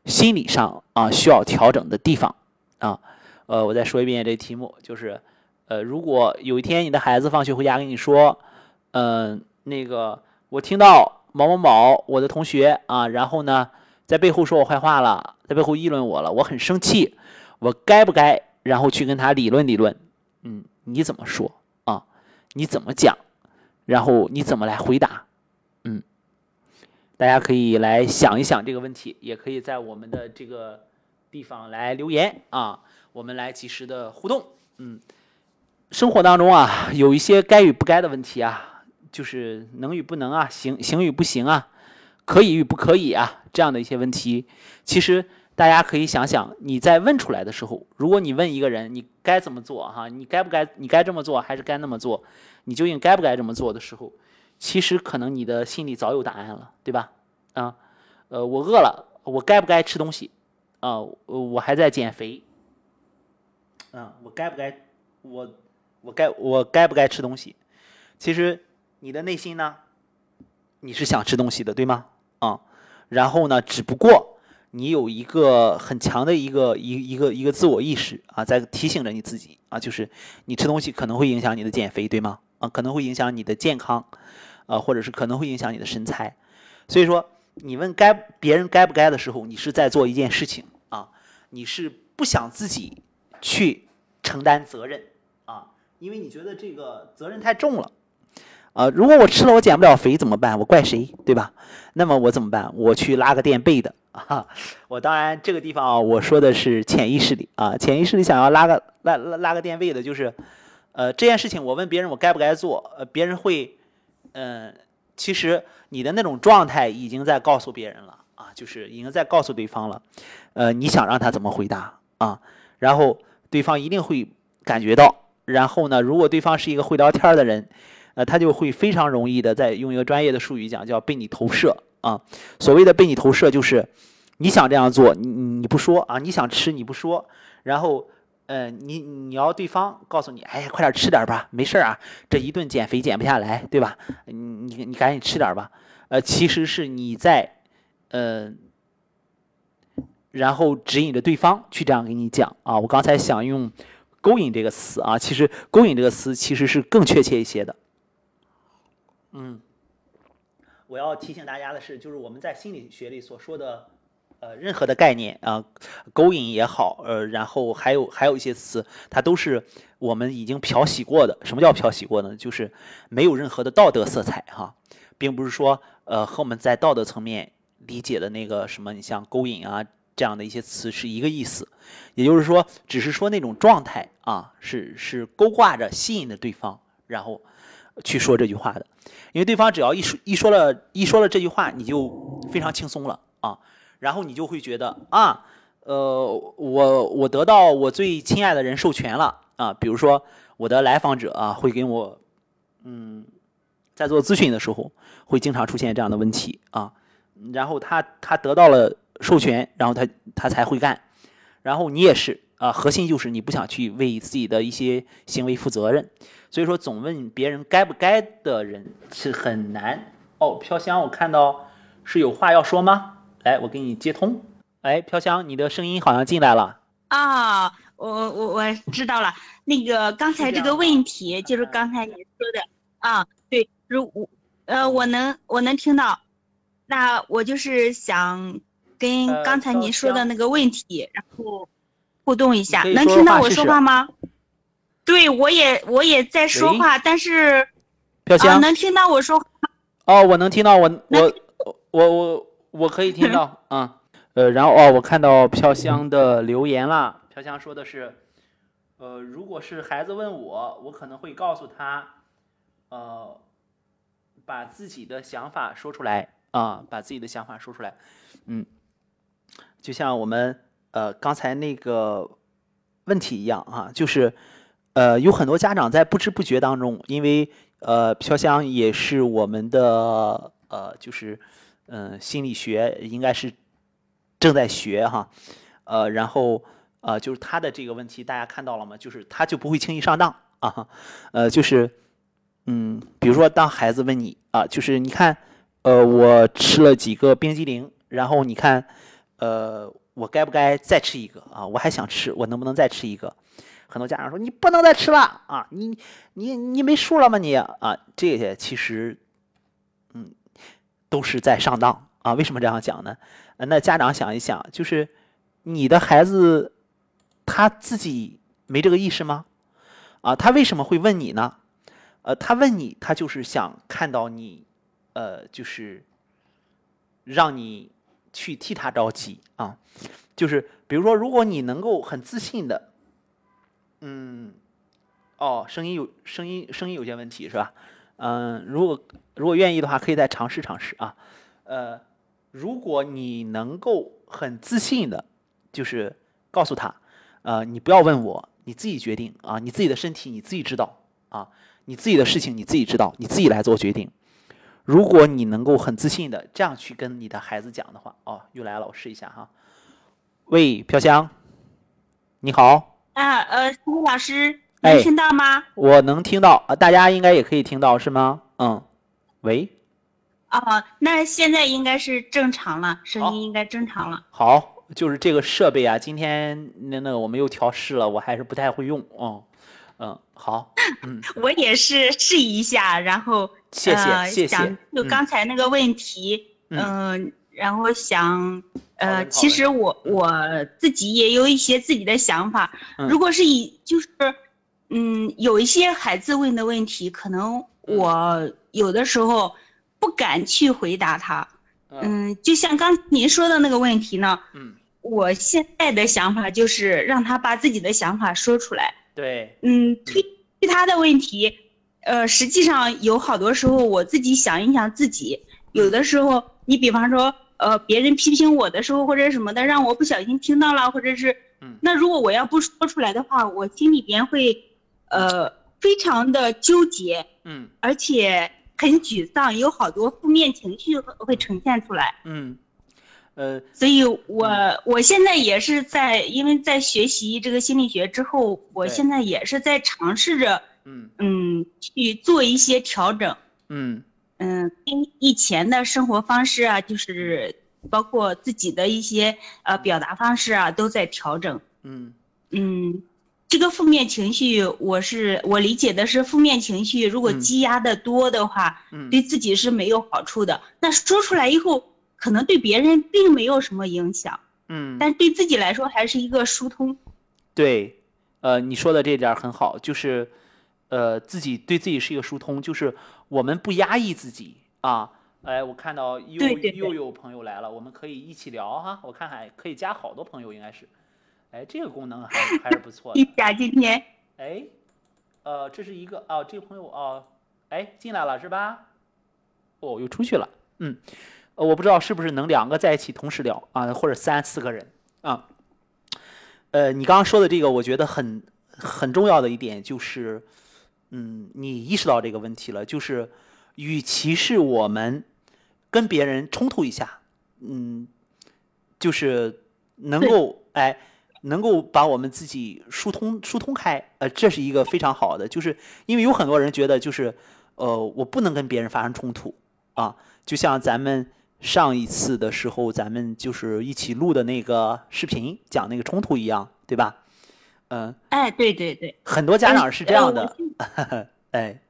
心理上啊需要调整的地方啊，呃，我再说一遍这题目，就是呃，如果有一天你的孩子放学回家跟你说，嗯，那个我听到某某某我的同学啊，然后呢在背后说我坏话了，在背后议论我了，我很生气，我该不该然后去跟他理论理论？嗯，你怎么说啊？你怎么讲？然后你怎么来回答？嗯，大家可以来想一想这个问题，也可以在我们的这个地方来留言啊，我们来及时的互动。嗯，生活当中啊，有一些该与不该的问题啊，就是能与不能啊，行行与不行啊，可以与不可以啊，这样的一些问题，其实大家可以想想，你在问出来的时候，如果你问一个人，你该怎么做哈？你该不该？你该这么做还是该那么做？你究竟该不该这么做的时候，其实可能你的心里早有答案了，对吧？啊，呃，我饿了，我该不该吃东西？啊，我还在减肥。啊，我该不该？我我该我该不该吃东西？其实你的内心呢，你是想吃东西的，对吗？啊，然后呢，只不过你有一个很强的一个一一个一个自我意识啊，在提醒着你自己啊，就是你吃东西可能会影响你的减肥，对吗？啊，可能会影响你的健康，啊，或者是可能会影响你的身材，所以说你问该别人该不该的时候，你是在做一件事情啊，你是不想自己去承担责任啊，因为你觉得这个责任太重了，啊，如果我吃了我减不了肥怎么办？我怪谁？对吧？那么我怎么办？我去拉个垫背的啊，我当然这个地方啊，我说的是潜意识里啊，潜意识里想要拉个拉拉拉个垫背的，就是。呃，这件事情我问别人我该不该做，呃，别人会，嗯，其实你的那种状态已经在告诉别人了啊，就是已经在告诉对方了，呃，你想让他怎么回答啊？然后对方一定会感觉到，然后呢，如果对方是一个会聊天的人，呃，他就会非常容易的在用一个专业的术语讲叫被你投射啊。所谓的被你投射就是你想这样做，你你不说啊，你想吃你不说，然后。呃，你你要对方告诉你，哎，快点吃点吧，没事啊，这一顿减肥减不下来，对吧？你你你赶紧吃点吧。呃，其实是你在，呃，然后指引着对方去这样给你讲啊。我刚才想用“勾引”这个词啊，其实“勾引”这个词其实是更确切一些的。嗯，我要提醒大家的是，就是我们在心理学里所说的。呃，任何的概念啊，勾引也好，呃，然后还有还有一些词，它都是我们已经漂洗过的。什么叫漂洗过呢？就是没有任何的道德色彩哈，并不是说呃和我们在道德层面理解的那个什么，你像勾引啊这样的一些词是一个意思。也就是说，只是说那种状态啊，是是勾挂着吸引的对方，然后去说这句话的。因为对方只要一说一说了一说了这句话，你就非常轻松了啊。然后你就会觉得啊，呃，我我得到我最亲爱的人授权了啊，比如说我的来访者啊，会跟我，嗯，在做咨询的时候，会经常出现这样的问题啊，然后他他得到了授权，然后他他才会干，然后你也是啊，核心就是你不想去为自己的一些行为负责任，所以说总问别人该不该的人是很难哦。飘香，我看到是有话要说吗？来，我给你接通。哎，飘香，你的声音好像进来了。啊，我我我知道了。那个刚才这个问题就是刚才你说的啊，对，如我呃，我能我能听到。那我就是想跟刚才您说的那个问题，然后互动一下，能听到我说话吗？对，我也我也在说话，但是飘香能听到我说话吗？哦，我能听到，我我我我。我可以听到啊，呃，然后哦，我看到飘香的留言了。飘香说的是，呃，如果是孩子问我，我可能会告诉他，呃，把自己的想法说出来啊，把自己的想法说出来。嗯，就像我们呃刚才那个问题一样啊，就是呃有很多家长在不知不觉当中，因为呃飘香也是我们的呃就是。嗯，心理学应该是正在学哈，呃，然后呃，就是他的这个问题，大家看到了吗？就是他就不会轻易上当啊，呃，就是嗯，比如说当孩子问你啊，就是你看，呃，我吃了几个冰激凌，然后你看，呃，我该不该再吃一个啊？我还想吃，我能不能再吃一个？很多家长说你不能再吃了啊！你你你没数了吗你啊？这些其实，嗯，都是在上当啊！为什么这样讲呢？那家长想一想，就是你的孩子他自己没这个意识吗？啊，他为什么会问你呢？呃，他问你，他就是想看到你，呃，就是让你去替他着急啊。就是比如说，如果你能够很自信的。嗯，哦，声音有声音，声音有些问题是吧？嗯，如果如果愿意的话，可以再尝试尝试啊。呃，如果你能够很自信的，就是告诉他，呃，你不要问我，你自己决定啊，你自己的身体你自己知道啊，你自己的事情你自己知道，你自己来做决定。如果你能够很自信的这样去跟你的孩子讲的话，哦，又来了，我试一下哈。喂，飘香，你好。啊，呃，苏老师能听到吗？我能听到啊，大家应该也可以听到，是吗？嗯，喂。哦，那现在应该是正常了，声音应该正常了。好，就是这个设备啊，今天那那个我们又调试了，我还是不太会用。嗯嗯，好，嗯，我也是试一下，然后谢谢谢谢。就刚才那个问题，嗯。然后想，呃，其实我我自己也有一些自己的想法。如果是以就是，嗯，有一些孩子问的问题，可能我有的时候不敢去回答他。嗯，就像刚您说的那个问题呢。嗯。我现在的想法就是让他把自己的想法说出来。对。嗯，推其他的问题，呃，实际上有好多时候我自己想一想自己，有的时候你比方说。呃，别人批评我的时候或者什么的，让我不小心听到了，或者是，那如果我要不说出来的话，我心里边会，呃，非常的纠结，嗯，而且很沮丧，有好多负面情绪会呈现出来，嗯，呃，所以我我现在也是在，因为在学习这个心理学之后，我现在也是在尝试着，嗯嗯，去做一些调整，嗯。嗯，跟以前的生活方式啊，就是包括自己的一些呃表达方式啊，都在调整。嗯嗯，这个负面情绪，我是我理解的是负面情绪，如果积压的多的话，对自己是没有好处的。那说出来以后，可能对别人并没有什么影响。嗯，但对自己来说还是一个疏通。对，呃，你说的这点很好，就是。呃，自己对自己是一个疏通，就是我们不压抑自己啊。哎，我看到又又有朋友来了，我们可以一起聊哈。我看还可以加好多朋友，应该是。哎，这个功能还还是不错的。一加今天。哎，呃，这是一个哦，这个朋友哦，哎，进来了是吧？哦，又出去了。嗯，我不知道是不是能两个在一起同时聊啊，或者三四个人啊。呃，你刚刚说的这个，我觉得很很重要的一点就是。嗯，你意识到这个问题了，就是，与其是我们跟别人冲突一下，嗯，就是能够哎，能够把我们自己疏通疏通开，呃，这是一个非常好的，就是因为有很多人觉得就是，呃，我不能跟别人发生冲突啊，就像咱们上一次的时候，咱们就是一起录的那个视频讲那个冲突一样，对吧？嗯，哎，对对对，很多家长是这样的，哎，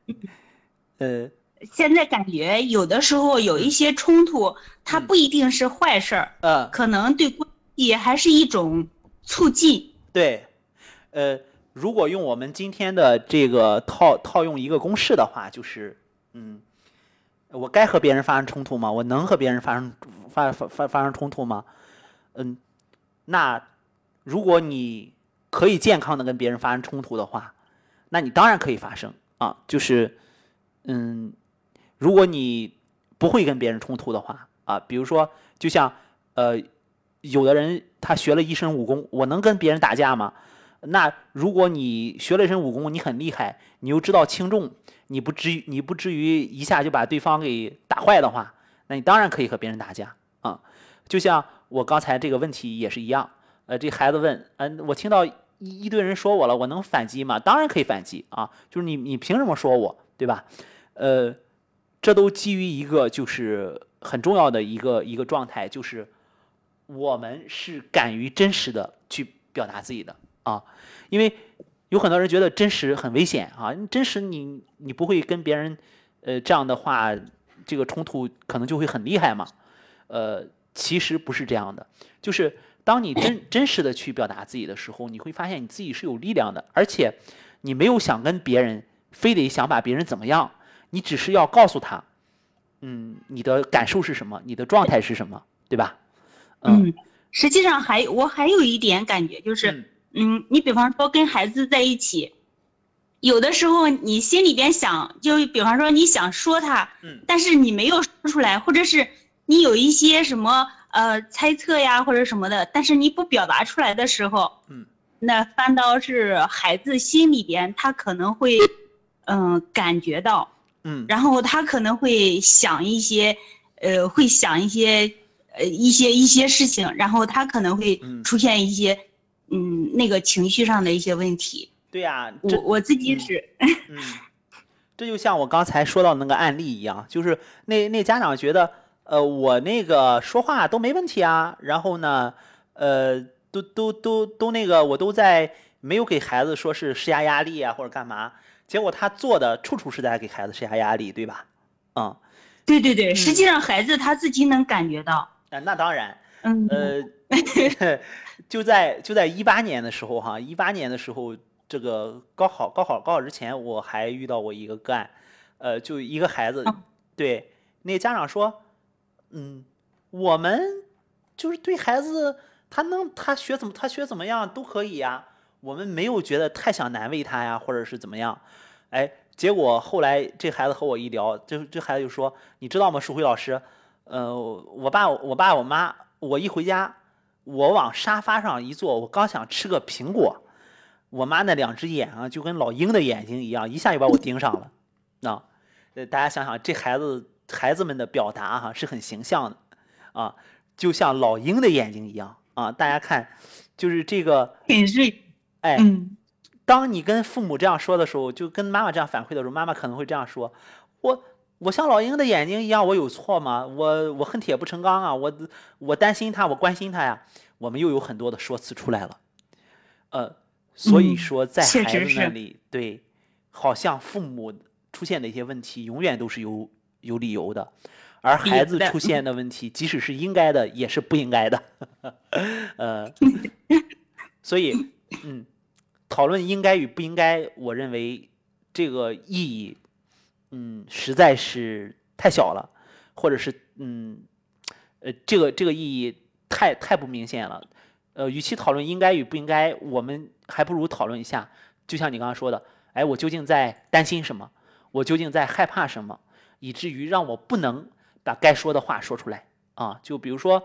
呃，现在感觉有的时候有一些冲突，它不一定是坏事儿，嗯，可能对关系还是一种促进。对，呃，如果用我们今天的这个套套用一个公式的话，就是，嗯，我该和别人发生冲突吗？我能和别人发生发发发发生冲突吗？嗯，那如果你。可以健康的跟别人发生冲突的话，那你当然可以发生啊。就是，嗯，如果你不会跟别人冲突的话啊，比如说，就像呃，有的人他学了一身武功，我能跟别人打架吗？那如果你学了一身武功，你很厉害，你又知道轻重，你不至于你不至于一下就把对方给打坏的话，那你当然可以和别人打架啊。就像我刚才这个问题也是一样，呃，这孩子问，嗯，我听到。一一堆人说我了，我能反击吗？当然可以反击啊！就是你，你凭什么说我，对吧？呃，这都基于一个就是很重要的一个一个状态，就是我们是敢于真实的去表达自己的啊，因为有很多人觉得真实很危险啊，真实你你不会跟别人呃这样的话，这个冲突可能就会很厉害嘛，呃，其实不是这样的，就是当你真真实的去表达自己的时候，你会发现你自己是有力量的，而且你没有想跟别人非得想把别人怎么样，你只是要告诉他，嗯，你的感受是什么，你的状态是什么，对吧？嗯，实际上还我还有一点感觉就是，嗯，你比方说跟孩子在一起，有的时候你心里边想，就比方说你想说他，嗯，但是你没有说出来，或者是你有一些什么呃猜测呀或者什么的，但是你不表达出来的时候，嗯，那反倒是孩子心里边他可能会，嗯，感觉到，嗯，然后他可能会想一些，呃，会想一些。呃，一些一些事情，然后他可能会出现一些，嗯，那个情绪上的一些问题。对呀，我我自己是。嗯，这就像我刚才说到那个案例一样，就是那那家长觉得，呃，我那个说话都没问题啊，然后呢，呃，都都都都那个，我都在没有给孩子说是施加压力啊或者干嘛，结果他做的处处是在给孩子施加压力，对吧？嗯，对对对，实际上孩子他自己能感觉到。啊，那当然，嗯，呃，就在就在一八年的时候哈，一八年的时候，这个高考高考高考之前，我还遇到过一个个案，呃，就一个孩子，对，那家长说，嗯，我们就是对孩子，他能他学怎么他学怎么样都可以呀，我们没有觉得太想难为他呀，或者是怎么样，哎，结果后来这孩子和我一聊，这这孩子就说，你知道吗，淑辉老师。呃，我爸、我爸、我妈，我一回家，我往沙发上一坐，我刚想吃个苹果，我妈那两只眼啊，就跟老鹰的眼睛一样，一下就把我盯上了。那，呃，大家想想，这孩子孩子们的表达哈是很形象的，啊，就像老鹰的眼睛一样啊。大家看，就是这个哎，当你跟父母这样说的时候，就跟妈妈这样反馈的时候，妈妈可能会这样说，我。我像老鹰的眼睛一样，我有错吗？我我恨铁不成钢啊！我我担心他，我关心他呀。我们又有很多的说辞出来了，呃，所以说在孩子那里，对，好像父母出现的一些问题，永远都是有有理由的，而孩子出现的问题，即使是应该的，也是不应该的。呃，所以，嗯，讨论应该与不应该，我认为这个意义。嗯，实在是太小了，或者是嗯，呃，这个这个意义太太不明显了。呃，与其讨论应该与不应该，我们还不如讨论一下，就像你刚刚说的，哎，我究竟在担心什么？我究竟在害怕什么？以至于让我不能把该说的话说出来啊？就比如说，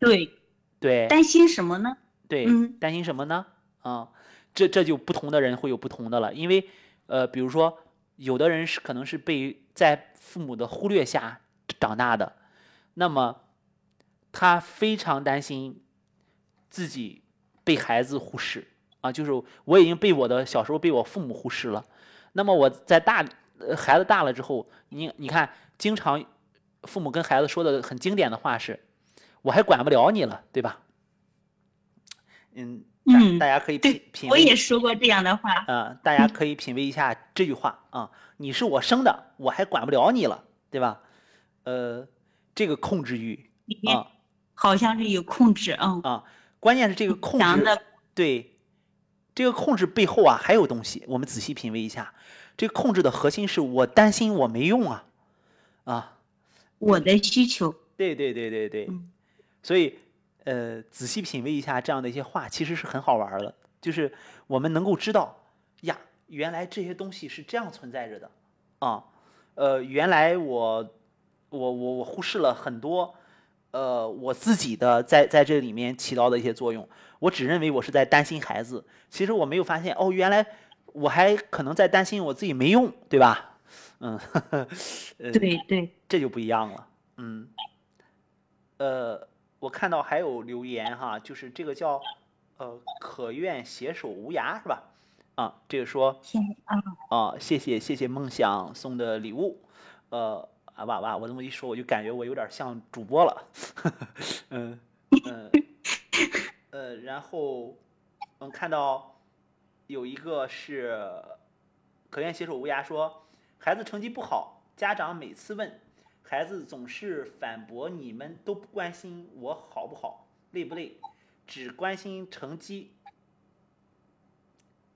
对对，担心什么呢？对，担心什么呢？啊，这这就不同的人会有不同的了，因为呃，比如说。有的人是可能是被在父母的忽略下长大的，那么他非常担心自己被孩子忽视啊，就是我已经被我的小时候被我父母忽视了，那么我在大孩子大了之后，你你看，经常父母跟孩子说的很经典的话是，我还管不了你了，对吧？嗯。嗯，大家可以品品。我也说过这样的话。啊，大家可以品味一下这句话啊！你是我生的，我还管不了你了，对吧？呃，这个控制欲啊，好像是有控制啊。啊，关键是这个控制，对，这个控制背后啊还有东西，我们仔细品味一下。这个控制的核心是我担心我没用啊，啊，我的需求。对对对对对，所以。呃，仔细品味一下这样的一些话，其实是很好玩的。就是我们能够知道呀，原来这些东西是这样存在着的啊。呃，原来我我我我忽视了很多呃我自己的在在这里面起到的一些作用。我只认为我是在担心孩子，其实我没有发现哦，原来我还可能在担心我自己没用，对吧？嗯，对对，这就不一样了。嗯，呃。我看到还有留言哈，就是这个叫，呃，可愿携手无涯是吧？啊，这个说，啊，谢谢谢谢梦想送的礼物，呃，啊哇哇，我这么一说，我就感觉我有点像主播了，嗯嗯。呃，然后嗯，看到有一个是可愿携手无涯说，孩子成绩不好，家长每次问，孩子总是反驳你们都不关心我好不好，累不累，只关心成绩。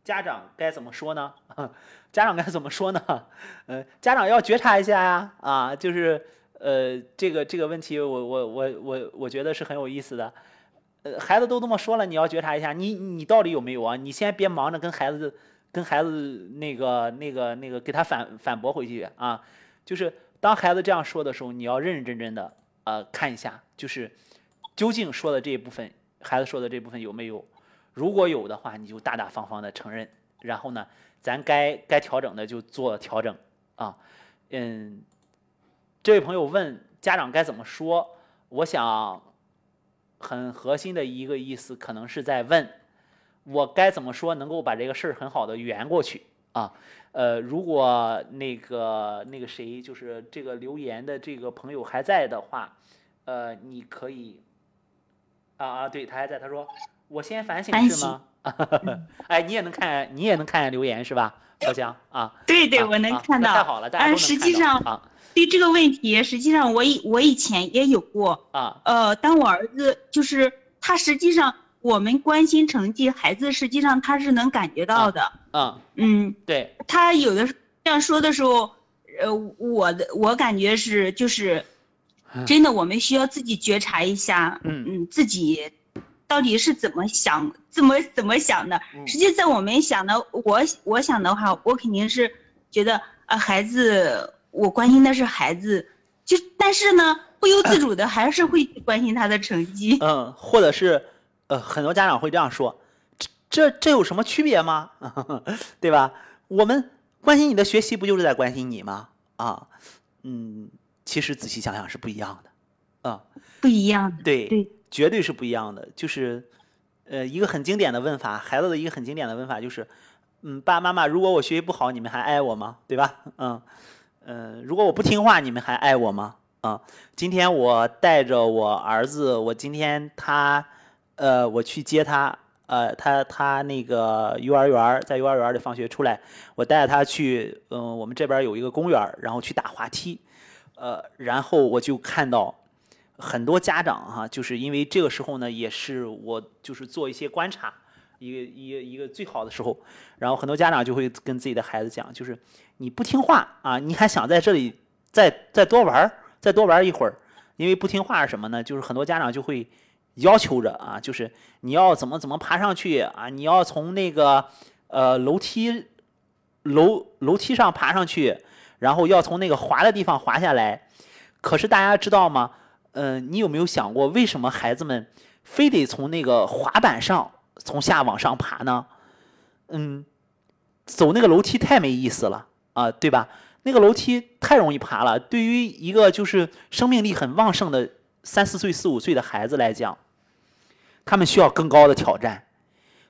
家长该怎么说呢？家长该怎么说呢？呃，家长要觉察一下呀，啊，就是呃，这个这个问题，我我我我我觉得是很有意思的。呃，孩子都这么说了，你要觉察一下，你你到底有没有啊？你先别忙着跟孩子跟孩子那个那个那个给他反反驳回去啊。就是当孩子这样说的时候，你要认认真真的呃看一下，就是究竟说的这一部分，孩子说的这部分有没有？如果有的话，你就大大方方的承认，然后呢，咱该该调整的就做调整啊。嗯，这位朋友问家长该怎么说，我想很核心的一个意思，可能是在问我该怎么说能够把这个事儿很好的圆过去啊。呃，如果那个那个谁，就是这个留言的这个朋友还在的话，呃，你可以啊啊，对他还在，他说。我先反省是吗？哎，你也能看，你也能看见留言是吧，小江啊？对对，我能看到。太好了，大家都能实际上，对这个问题，实际上我以我以前也有过啊。呃，当我儿子就是他，实际上我们关心成绩，孩子实际上他是能感觉到的。嗯嗯，对。他有的这样说的时候，呃，我的我感觉是就是，真的，我们需要自己觉察一下，嗯嗯，自己。到底是怎么想，怎么怎么想的？实际在我们想的，我我想的话，我肯定是觉得啊，孩子，我关心的是孩子，就但是呢，不由自主的还是会关心他的成绩。嗯，或者是，呃，很多家长会这样说，这这这有什么区别吗？对吧？我们关心你的学习，不就是在关心你吗？啊，嗯，其实仔细想想是不一样的，啊，不一样的，对对。绝对是不一样的，就是，呃，一个很经典的问法，孩子的一个很经典的问法就是，嗯，爸爸妈妈，如果我学习不好，你们还爱我吗？对吧？嗯，呃，如果我不听话，你们还爱我吗？啊，今天我带着我儿子，我今天他，呃，我去接他，呃，他他那个幼儿园在幼儿园里放学出来，我带着他去，嗯，我们这边有一个公园然后去打滑梯，呃，然后我就看到。很多家长哈，就是因为这个时候呢，也是我就是做一些观察，一个一个一个最好的时候。然后很多家长就会跟自己的孩子讲，就是你不听话啊，你还想在这里再再多玩再多玩一会儿。因为不听话是什么呢？就是很多家长就会要求着啊，就是你要怎么怎么爬上去啊，你要从那个呃楼梯楼楼梯上爬上去，然后要从那个滑的地方滑下来。可是大家知道吗？嗯，你有没有想过，为什么孩子们非得从那个滑板上从下往上爬呢？嗯，走那个楼梯太没意思了啊，对吧？那个楼梯太容易爬了，对于一个就是生命力很旺盛的三四岁、四五岁的孩子来讲，他们需要更高的挑战。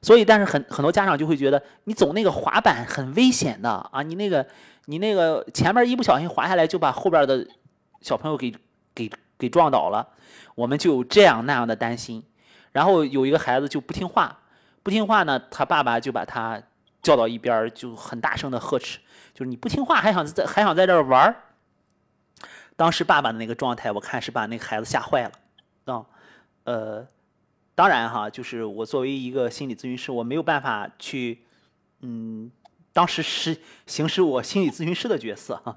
所以，但是很很多家长就会觉得，你走那个滑板很危险的啊，你那个你那个前面一不小心滑下来，就把后边的小朋友给给。给撞倒了，我们就有这样那样的担心，然后有一个孩子就不听话，不听话呢，他爸爸就把他叫到一边，就很大声的呵斥，就是你不听话还想在还想在这儿玩儿。当时爸爸的那个状态，我看是把那个孩子吓坏了，啊，呃，当然哈，就是我作为一个心理咨询师，我没有办法去，嗯，当时是行使我心理咨询师的角色，哈，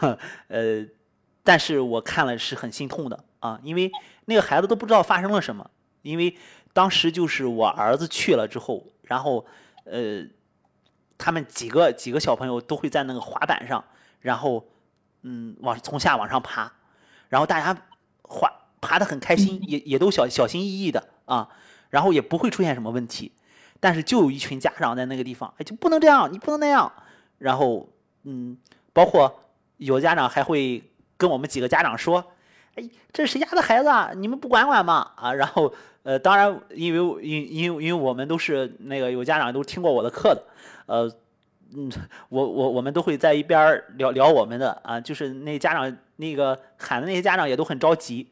呃。但是我看了是很心痛的啊，因为那个孩子都不知道发生了什么，因为当时就是我儿子去了之后，然后呃，他们几个几个小朋友都会在那个滑板上，然后嗯往从下往上爬，然后大家滑爬的很开心，也也都小小心翼翼的啊，然后也不会出现什么问题，但是就有一群家长在那个地方，哎就不能这样，你不能那样，然后嗯，包括有的家长还会。跟我们几个家长说：“哎，这是谁家的孩子啊？你们不管管吗？啊？然后，呃，当然，因为因因因为我们都是那个有家长都听过我的课的，呃，嗯，我我我们都会在一边聊聊我们的啊，就是那家长那个喊的那些家长也都很着急，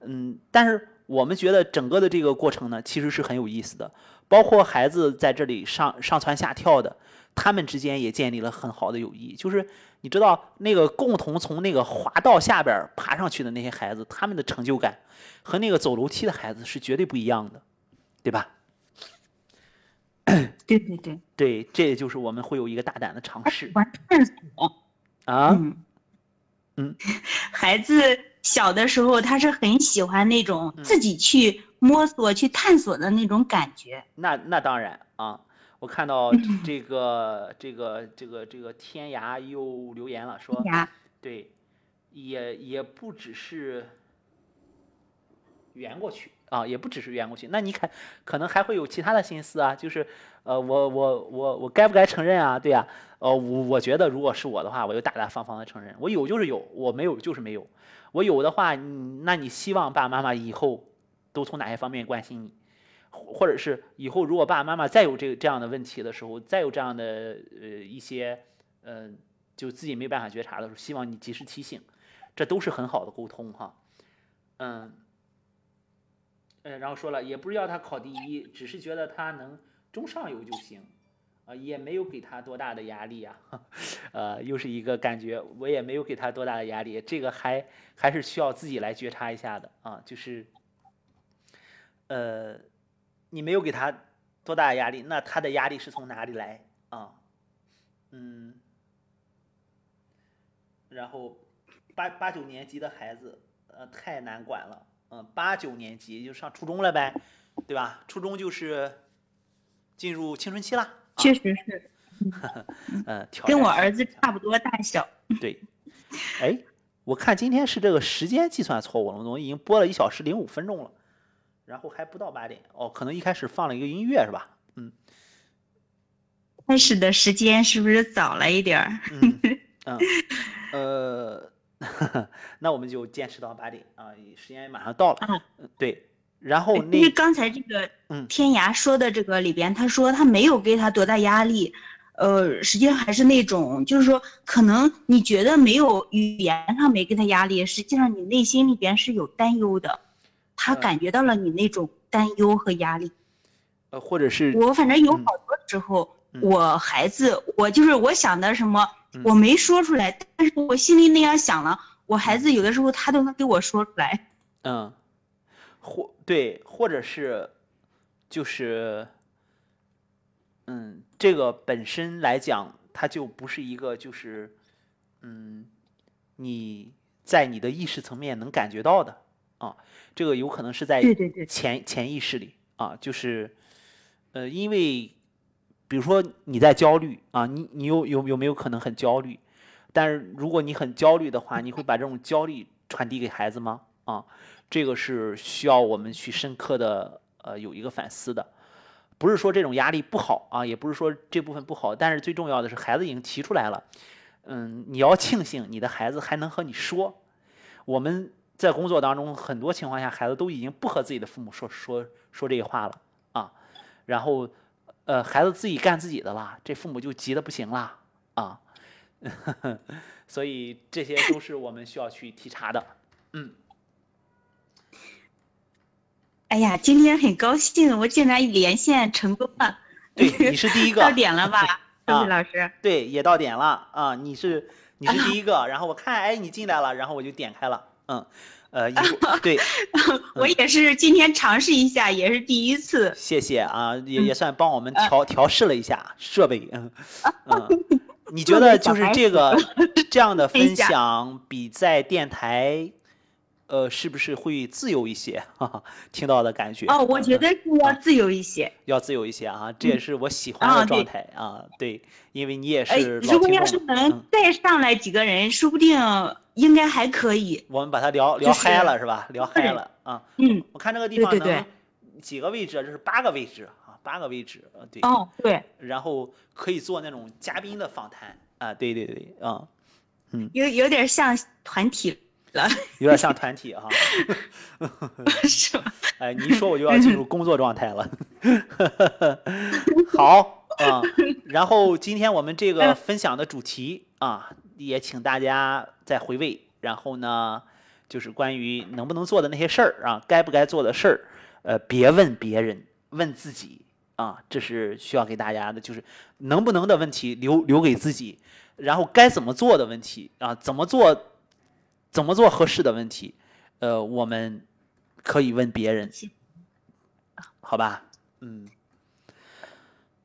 嗯，但是我们觉得整个的这个过程呢，其实是很有意思的，包括孩子在这里上上蹿下跳的，他们之间也建立了很好的友谊。就是你知道，那个共同从那个滑道下边爬上去的那些孩子，他们的成就感和那个走楼梯的孩子是绝对不一样的，对吧？对对对，对，这也就是我们会有一个大胆的尝试玩探索啊。嗯嗯，孩子小的时候，他是很喜欢那种自己去摸索、去探索的那种感觉。那那当然啊，我看到这个这个这个这个天涯又留言了，说，对，也也不只是圆过去啊，也不只是圆过去。那你看，可能还会有其他的心思啊，就是呃，我我我我该不该承认啊？对呀、呃，我我觉得如果是我的话，我就大大方方的承认，我有就是有，我没有就是没有。我有的话，那你希望爸爸妈妈以后都从哪些方面关心你？或者是以后如果爸爸妈妈再有这这样的问题的时候，再有这样的呃一些呃就自己没办法觉察的时候，希望你及时提醒，这都是很好的沟通哈。嗯，呃，然后说了，也不是要他考第一，只是觉得他能中上游就行，啊、也没有给他多大的压力呀、呃，又是一个感觉，我也没有给他多大的压力，这个还还是需要自己来觉察一下的啊，就是，呃，你没有给他多大的压力，那他的压力是从哪里来啊？嗯，然后八八九年级的孩子，呃，太难管了，嗯、八九年级就上初中了呗，对吧？初中就是进入青春期啦，啊确实是嗯，跟我儿子差不多大小。对，哎，我看今天是这个时间计算错误了，我们已经播了一小时零五分钟了，然后还不到八点，哦，可能一开始放了一个音乐是吧？嗯。开始的时间是不是早了一点儿？嗯嗯，呃，那我们就坚持到八点啊，时间也马上到了，嗯嗯对，然后那因为刚才这个嗯。天涯说的这个里边，他说他没有给他多大压力，呃，实际上还是那种，就是说，可能你觉得没有语言上没给他压力，实际上你内心里边是有担忧的，他呃感觉到了你那种担忧和压力。呃或者是我反正有嗯。好多时候，嗯。我孩子，我就是我想的什么嗯，我没说出来，但是我心里那样想了，我孩子有的时候他都能给我说出来。嗯，或对，或者是就是，嗯，这个本身来讲，它就不是一个就是，嗯，你在你的意识层面能感觉到的啊，这个有可能是在对对对潜潜意识里啊，就是，呃，因为比如说你在焦虑啊，你你有有有没有可能很焦虑？但是如果你很焦虑的话，你会把这种焦虑传递给孩子吗？啊，这个是需要我们去深刻的呃有一个反思的。不是说这种压力不好啊，也不是说这部分不好，但是最重要的是孩子已经提出来了，嗯，你要庆幸你的孩子还能和你说。我们在工作当中很多情况下，孩子都已经不和自己的父母说说说这些话了啊，然后呃孩子自己干自己的啦，这父母就急得不行啦啊，所以这些都是我们需要去体察的。嗯，哎呀，今天很高兴，我竟然连线成功了。对，你是第一 个到，点了吧，周 啊宇老师？对，也到点了啊，你是你是第一个，然后我看哎你进来了，然后我就点开了，嗯，呃，一会儿对，我也是今天尝试一下，也是第一次。谢谢啊，也嗯。也算帮我们调调试了一下设备，嗯 嗯，你觉得就是这个这样的分享比在电台，呃，是不是会自由一些？哈哈，听到的感觉哦，我觉得是要自由一些。要自由一些啊，这也是我喜欢的状态啊，对，因为你也哎，是老如果要是能嗯，再上来几个人，说不定应该还可以。我们把它聊聊嗨了是吧？聊嗨了啊。嗯，我看这个地对对方能几个位置啊？这是八个位置啊，八个位置啊，对。哦，对，然后可以做那种嘉宾的访谈啊，对对对啊，嗯有有点像团体了，有点像团体啊。是吧？哎，你一说我就要进入工作状态了。好啊，然后今天我们这个分享的主题啊，也请大家再回味。然后呢，就是关于能不能做的那些事儿啊，该不该做的事儿，呃，别问别人，问自己啊，这是需要给大家的，就是能不能的问题留留给自己，然后该怎么做的问题啊，怎么做，怎么做合适的问题，呃，我们可以问别人，好吧？嗯，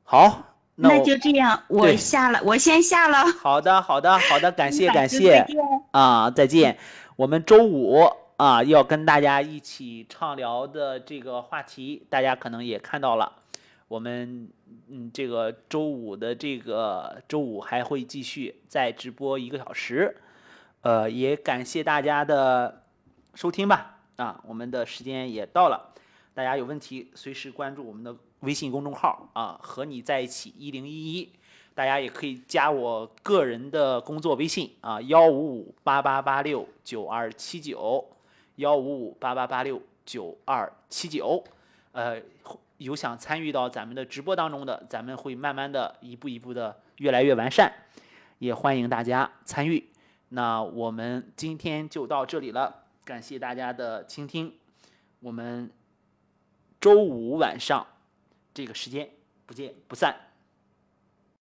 好，那那就这样，我下了，我先下了。好的，好的，好的，感谢，感谢啊，再见。我们周五啊要跟大家一起畅聊的这个话题，大家可能也看到了。我们嗯，这个周五的这个周五还会继续再直播一个小时，呃，也感谢大家的收听吧。啊，我们的时间也到了，大家有问题随时关注我们的微信公众号啊，和你在一起一零一一。大家也可以加我个人的工作微信啊，幺五五八八八六九二七九，幺五五八八八六九二七九。呃，有想参与到咱们的直播当中的，咱们会慢慢的一步一步的越来越完善，也欢迎大家参与。那我们今天就到这里了，感谢大家的倾听，我们周五晚上这个时间不见不散。